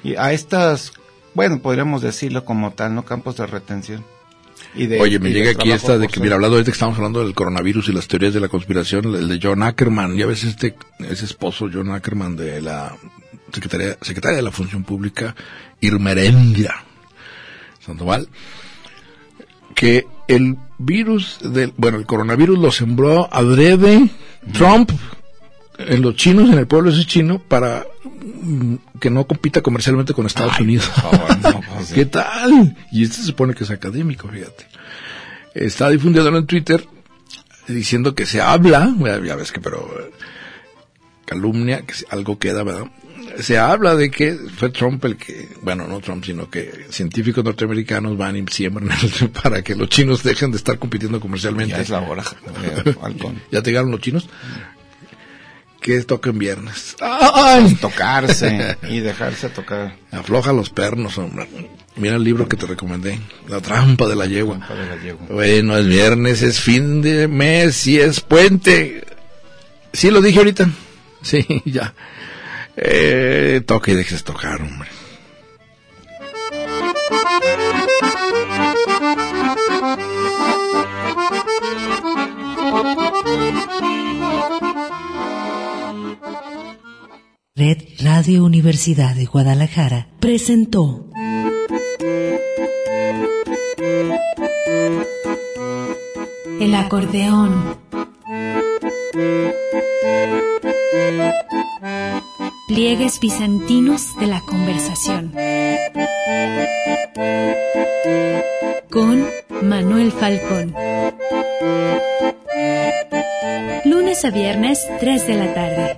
y a estas, bueno, podríamos decirlo como tal, no campos de retención. Y de- Oye, me y llega aquí esta de que, mira, hablando ahorita que estamos hablando del coronavirus y las teorías de la conspiración, el de John Ackerman, ya ves este, ese esposo John Ackerman de la Secretaría, Secretaria de la Función Pública, Irmerendia Sandoval, que el virus del, bueno, el coronavirus lo sembró adrede Trump en los chinos, en el pueblo ese chino, para mm, que no compita comercialmente con Estados Unidos. por favor, no, pues. ¿Qué tal? Y este se supone que es académico, fíjate. Está difundiéndolo en Twitter diciendo que se habla, ya ves que, pero eh, calumnia, que algo queda, ¿verdad? Se habla de que fue Trump el que, bueno, no Trump, sino que científicos norteamericanos van y siembran el- para que los chinos dejen de estar compitiendo comercialmente. Ya es la hora. eh. ¿Ya te llegaron los chinos? Que toquen viernes. ¡Ay! Tocarse y dejarse tocar. Afloja los pernos, hombre. Mira el libro que te recomendé, La trampa de la yegua. De la yegua. Bueno, es viernes, es fin de mes y es puente. Sí, lo dije ahorita. Sí, ya. Eh, toque y dejes tocar, hombre. Red Radio Universidad de Guadalajara presentó El acordeón. Pliegues bizantinos de la conversación. Con Manuel Falcón. Lunes a viernes, 3 de la tarde.